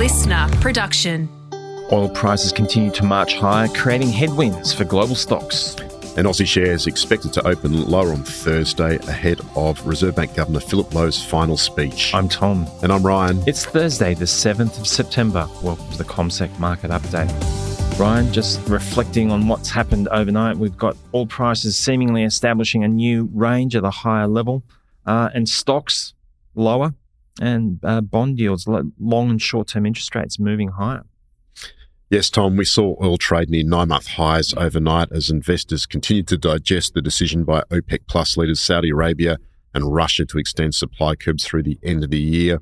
listener production. Oil prices continue to march higher, creating headwinds for global stocks. And Aussie shares expected to open lower on Thursday ahead of Reserve Bank Governor Philip Lowe's final speech. I'm Tom. And I'm Ryan. It's Thursday, the 7th of September. Welcome to the CommSec Market Update. Ryan, just reflecting on what's happened overnight, we've got oil prices seemingly establishing a new range at a higher level, uh, and stocks lower, and uh, bond yields, long and short term interest rates moving higher. Yes, Tom, we saw oil trade near nine month highs overnight as investors continued to digest the decision by OPEC Plus leaders Saudi Arabia and Russia to extend supply curbs through the end of the year.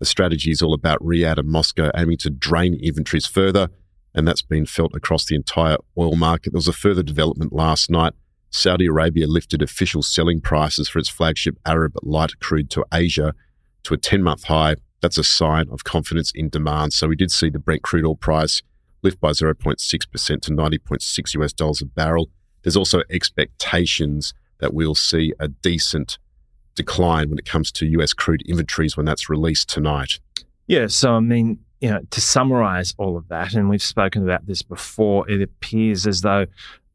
The strategy is all about Riyadh and Moscow aiming to drain inventories further, and that's been felt across the entire oil market. There was a further development last night. Saudi Arabia lifted official selling prices for its flagship Arab light crude to Asia to a 10 month high. That's a sign of confidence in demand. So we did see the Brent crude oil price lift by 0.6% to 90.6 US dollars a barrel. There's also expectations that we'll see a decent decline when it comes to US crude inventories when that's released tonight. Yeah, so I mean, you know, to summarize all of that, and we've spoken about this before, it appears as though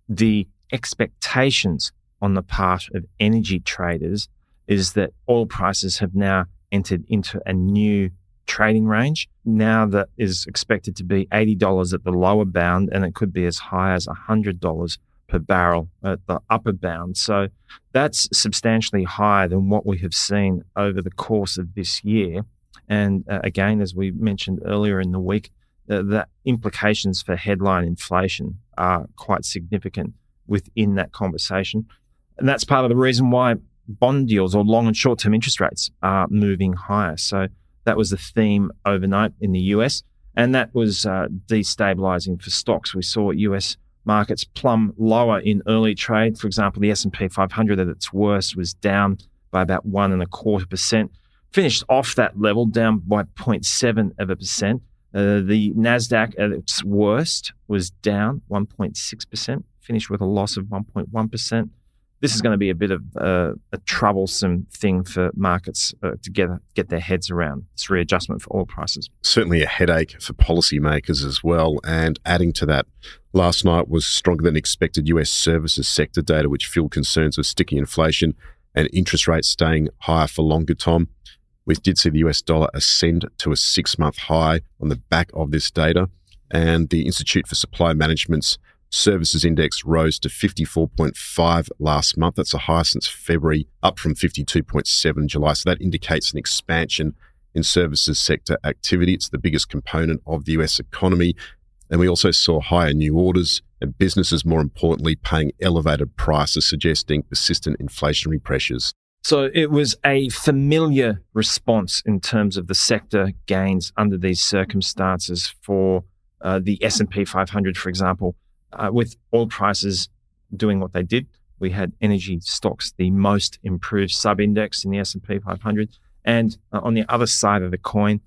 the expectations on the part of energy traders is that oil prices have now entered into a new trading range. Now that is expected to be $80 at the lower bound, and it could be as high as $100 per barrel at the upper bound. So that's substantially higher than what we have seen over the course of this year. And uh, again, as we mentioned earlier in the week, uh, the implications for headline inflation are quite significant within that conversation. And that's part of the reason why bond yields or long and short term interest rates are moving higher. So that was the theme overnight in the US, and that was uh, destabilizing for stocks. We saw US markets plumb lower in early trade. For example, the S&P 500 at its worst was down by about one and a quarter percent. Finished off that level down by 0.7 of a percent. Uh, the Nasdaq at its worst was down 1.6 percent. Finished with a loss of 1.1 percent this is going to be a bit of uh, a troublesome thing for markets uh, to get, get their heads around. This readjustment for oil prices. Certainly a headache for policymakers as well. And adding to that, last night was stronger than expected US services sector data, which fueled concerns of sticky inflation and interest rates staying higher for longer, Tom. We did see the US dollar ascend to a six month high on the back of this data. And the Institute for Supply Management's Services index rose to 54.5 last month. That's the highest since February, up from 52.7 in July. So that indicates an expansion in services sector activity. It's the biggest component of the US economy. And we also saw higher new orders and businesses, more importantly, paying elevated prices, suggesting persistent inflationary pressures. So it was a familiar response in terms of the sector gains under these circumstances for uh, the S&P 500, for example, uh, with oil prices doing what they did, we had energy stocks the most improved sub-index in the S&P 500. And uh, on the other side of the coin,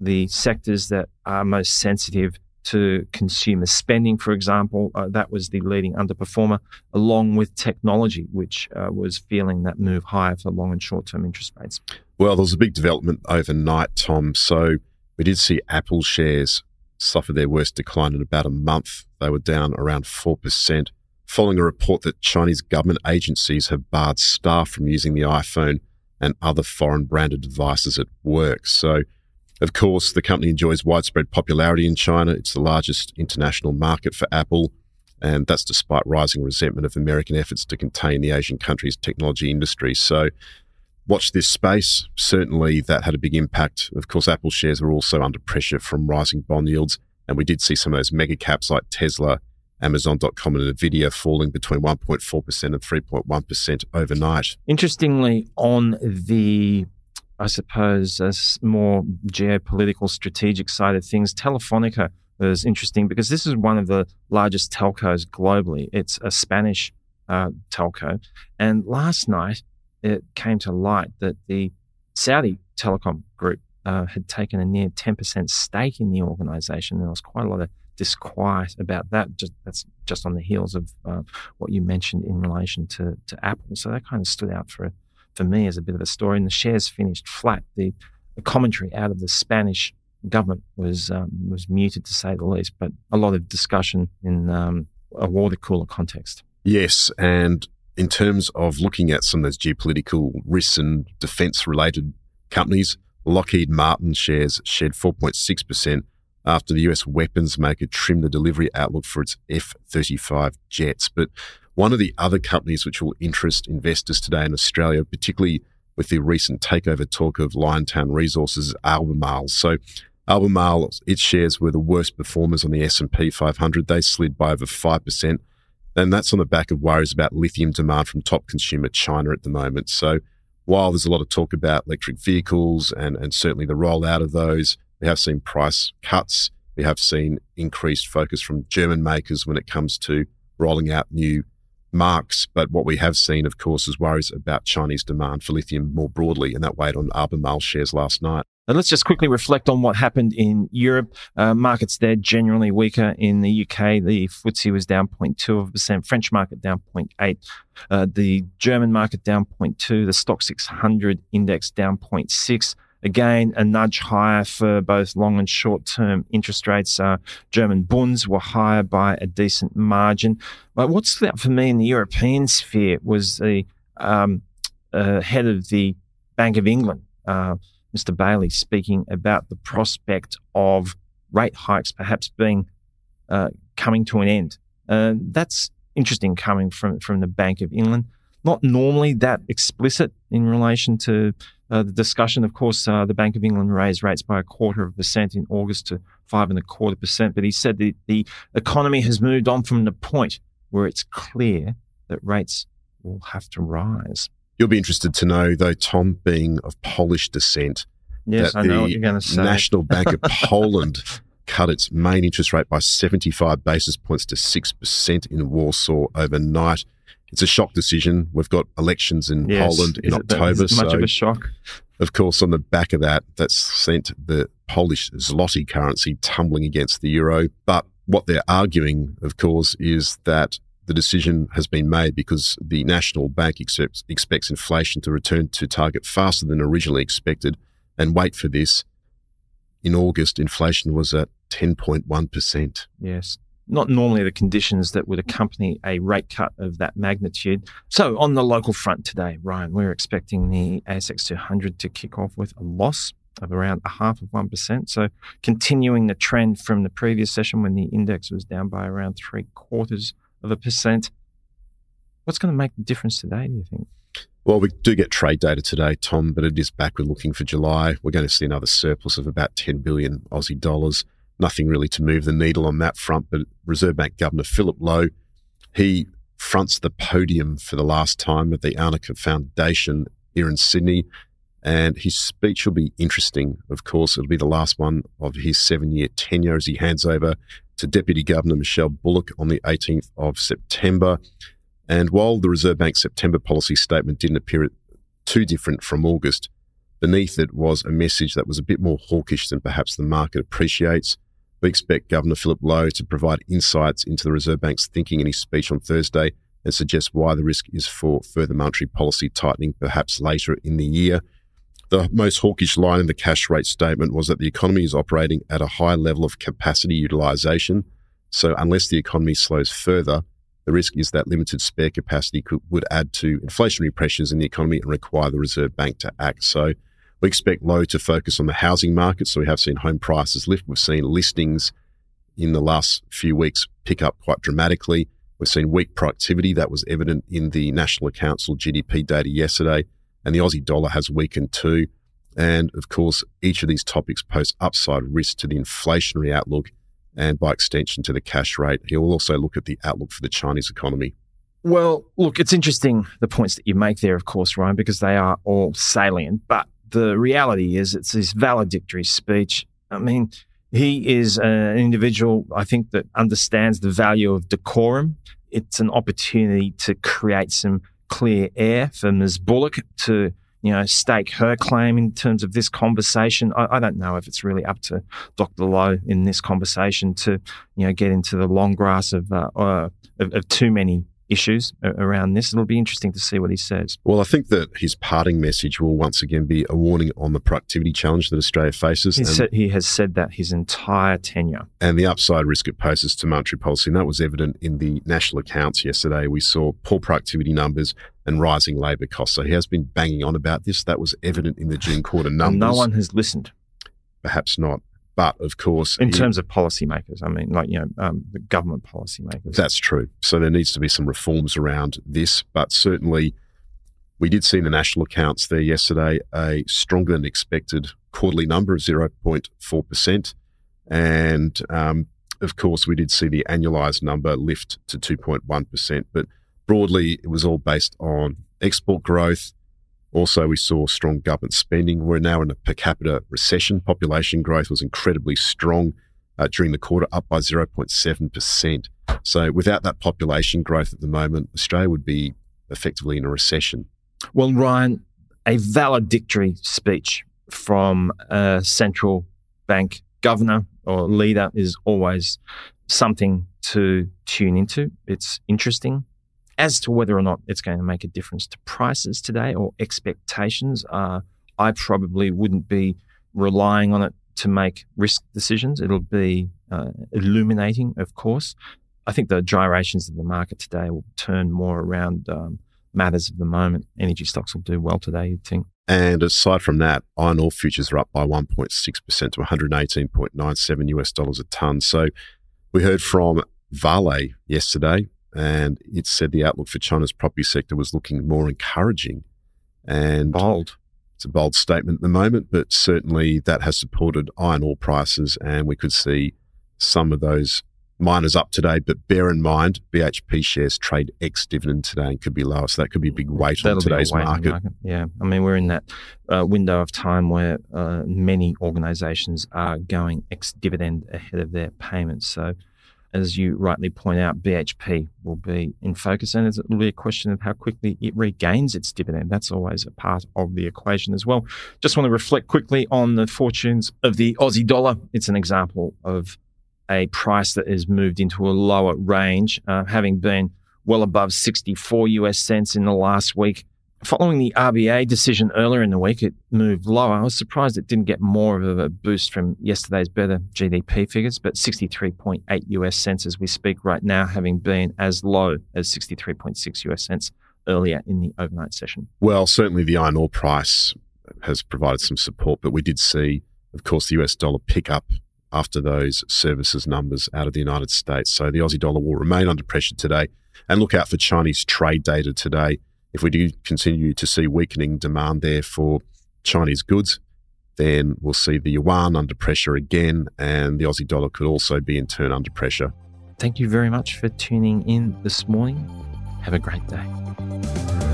the sectors that are most sensitive to consumer spending, for example, uh, that was the leading underperformer, along with technology, which uh, was feeling that move higher for long and short term interest rates. Well, there was a big development overnight, Tom. So we did see Apple shares suffered their worst decline in about a month. They were down around 4%, following a report that Chinese government agencies have barred staff from using the iPhone and other foreign branded devices at work. So, of course, the company enjoys widespread popularity in China. It's the largest international market for Apple, and that's despite rising resentment of American efforts to contain the Asian country's technology industry. So, watch this space. Certainly, that had a big impact. Of course, Apple shares were also under pressure from rising bond yields. And we did see some of those mega caps like Tesla, Amazon.com, and Nvidia falling between 1.4% and 3.1% overnight. Interestingly, on the I suppose, a more geopolitical strategic side of things, Telefonica is interesting because this is one of the largest telcos globally. It's a Spanish uh, telco. And last night, it came to light that the Saudi telecom group uh, had taken a near 10% stake in the organization. There was quite a lot of disquiet about that. Just, that's just on the heels of uh, what you mentioned in relation to, to Apple. So that kind of stood out for, for me as a bit of a story. And the shares finished flat. The, the commentary out of the Spanish government was um, was muted to say the least, but a lot of discussion in um, a water cooler context. Yes, and in terms of looking at some of those geopolitical risks and defence related companies, Lockheed Martin shares shed 4.6% after the US weapons maker trimmed the delivery outlook for its F 35 jets. But one of the other companies which will interest investors today in Australia, particularly with the recent takeover talk of Liontown Resources, Albemarle. So Albemarle, its shares were the worst performers on the S&P 500. They slid by over 5%. And that's on the back of worries about lithium demand from top consumer China at the moment. So while there's a lot of talk about electric vehicles and, and certainly the rollout of those, we have seen price cuts. We have seen increased focus from German makers when it comes to rolling out new marks. But what we have seen, of course, is worries about Chinese demand for lithium more broadly, and that weighed on Albemarle shares last night. And let's just quickly reflect on what happened in Europe. Uh, markets there generally weaker. In the UK, the FTSE was down 0.2%, French market down 0.8, uh, the German market down 0.2, the Stoxx 600 index down 0.6. Again, a nudge higher for both long and short term interest rates. Uh, German bonds were higher by a decent margin. But what stood out for me in the European sphere was the um, uh, head of the Bank of England, uh, Mr. Bailey, speaking about the prospect of rate hikes perhaps being uh, coming to an end. Uh, that's interesting coming from, from the Bank of England. Not normally that explicit in relation to uh, the discussion, of course, uh, the Bank of England raised rates by a quarter of a percent in August to five and a quarter percent. But he said that the economy has moved on from the point where it's clear that rates will have to rise. You'll be interested to know, though, Tom, being of Polish descent, yes, that I know the what you're say. National Bank of Poland cut its main interest rate by 75 basis points to 6% in Warsaw overnight it's a shock decision. We've got elections in Yes. Poland in Is October. it much so, of a shock. of course, on the back of that, that's sent the Polish zloty currency tumbling against the euro. But what they're arguing, of course, is that the decision has been made because the National Bank expects, expects inflation to return to target faster than originally expected. And wait for this. In August, inflation was at 10.1%. Yes. Not normally the conditions that would accompany a rate cut of that magnitude. So, on the local front today, Ryan, we're expecting the ASX 200 to kick off with a loss of around a half of 1%. So, continuing the trend from the previous session when the index was down by around three quarters of a percent. What's going to make the difference today, do you think? Well, we do get trade data today, Tom, but it is backward looking for July. We're going to see another surplus of about 10 billion Aussie dollars. Nothing really to move the needle on that front, but Reserve Bank Governor Philip Lowe, he fronts the podium for the last time at the Anika Foundation here in Sydney. And his speech will be interesting. Of course, it'll be the last one of his seven year tenure as he hands over to Deputy Governor Michelle Bullock on the 18th of September. And while the Reserve Bank's September policy statement didn't appear too different from August, beneath it was a message that was a bit more hawkish than perhaps the market appreciates. We expect Governor Philip Lowe to provide insights into the Reserve Bank's thinking in his speech on Thursday and suggest why the risk is for further monetary policy tightening perhaps later in the year. The most hawkish line in the cash rate statement was that the economy is operating at a high level of capacity utilization. So, unless the economy slows further, the risk is that limited spare capacity could, would add to inflationary pressures in the economy and require the Reserve Bank to act. So, we expect Lowe to focus on the housing market. So, we have seen home prices lift. We've seen listings in the last few weeks pick up quite dramatically. We've seen weak productivity. That was evident in the National Accounts GDP data yesterday. And the Aussie dollar has weakened too. And of course, each of these topics pose upside risk to the inflationary outlook and by extension to the cash rate. He will also look at the outlook for the Chinese economy. Well, look, it's interesting the points that you make there, of course, Ryan, because they are all salient. But the reality is, it's this valedictory speech. I mean, he is an individual, I think, that understands the value of decorum. It's an opportunity to create some clear air for Ms. Bullock to, you know, stake her claim in terms of this conversation. I, I don't know if it's really up to Dr. Lowe in this conversation to, you know, get into the long grass of, uh, uh, of, of too many issues around this. It'll be interesting to see what he says. Well, I think that his parting message will once again be a warning on the productivity challenge that Australia faces. He, said, he has said that his entire tenure. And the upside risk it poses to monetary policy. And that was evident in the national accounts yesterday. We saw poor productivity numbers and rising labour costs. So he has been banging on about this. That was evident in the June quarter numbers. no one has listened. Perhaps not. But of course, in terms of policymakers, I mean, like you know, um, the government policymakers. That's true. So there needs to be some reforms around this, but certainly, we did see in the national accounts there yesterday a stronger than expected quarterly number of zero point four percent, and um, of course, we did see the annualized number lift to two point one percent. But broadly, it was all based on export growth also, we saw strong government spending. We're now in a per capita recession. Population growth was incredibly strong uh, during the quarter, up by 0.7%. So, without that population growth at the moment, Australia would be effectively in a recession. Well, Ryan, a valedictory speech from a central bank governor or leader is always something to tune into. It's interesting as to whether or not it's going to make a difference to prices today or expectations, uh, I probably wouldn't be relying on it to make risk decisions. It'll be uh, illuminating, of course. I think the gyrations of the market today will turn more around um, matters of the moment. Energy stocks will do well today, you'd think. And aside from that, iron ore futures are up by 1.6% to 118.97 US dollars a ton. So we heard from Vale yesterday, and it said the outlook for China's property sector was looking more encouraging. And bold. It's a bold statement at the moment, but certainly that has supported iron ore prices, and we could see some of those miners up today. But bear in mind, BHP shares trade ex dividend today and could be lower, so that could be a big weight That'll on today's market. market. Yeah, I mean we're in that uh, window of time where uh, many organisations are going ex dividend ahead of their payments, so as you rightly point out, BHP will be in focus, and it'll be a question of how quickly it regains its dividend. That's always a part of the equation as well. Just want to reflect quickly on the fortunes of the Aussie dollar. It's an example of a price that has moved into a lower range, uh, having been well above 64 US cents in the last week. Following the RBA decision earlier in the week, it moved lower. I was surprised it didn't get more of a boost from yesterday's better GDP figures, but 63.8 US cents as we speak right now, having been as low as 63.6 US cents earlier in the overnight session. Well, certainly the iron ore price has provided some support, but we did see, of course, the US dollar pick up after those services numbers out of the United States. So the Aussie dollar will remain under pressure today. And look out for Chinese trade data today if we do continue to see weakening demand there for Chinese goods, then we'll see the yuan under pressure again, and the Aussie dollar could also be in turn under pressure. Thank you very much for tuning in this morning. Have a great day.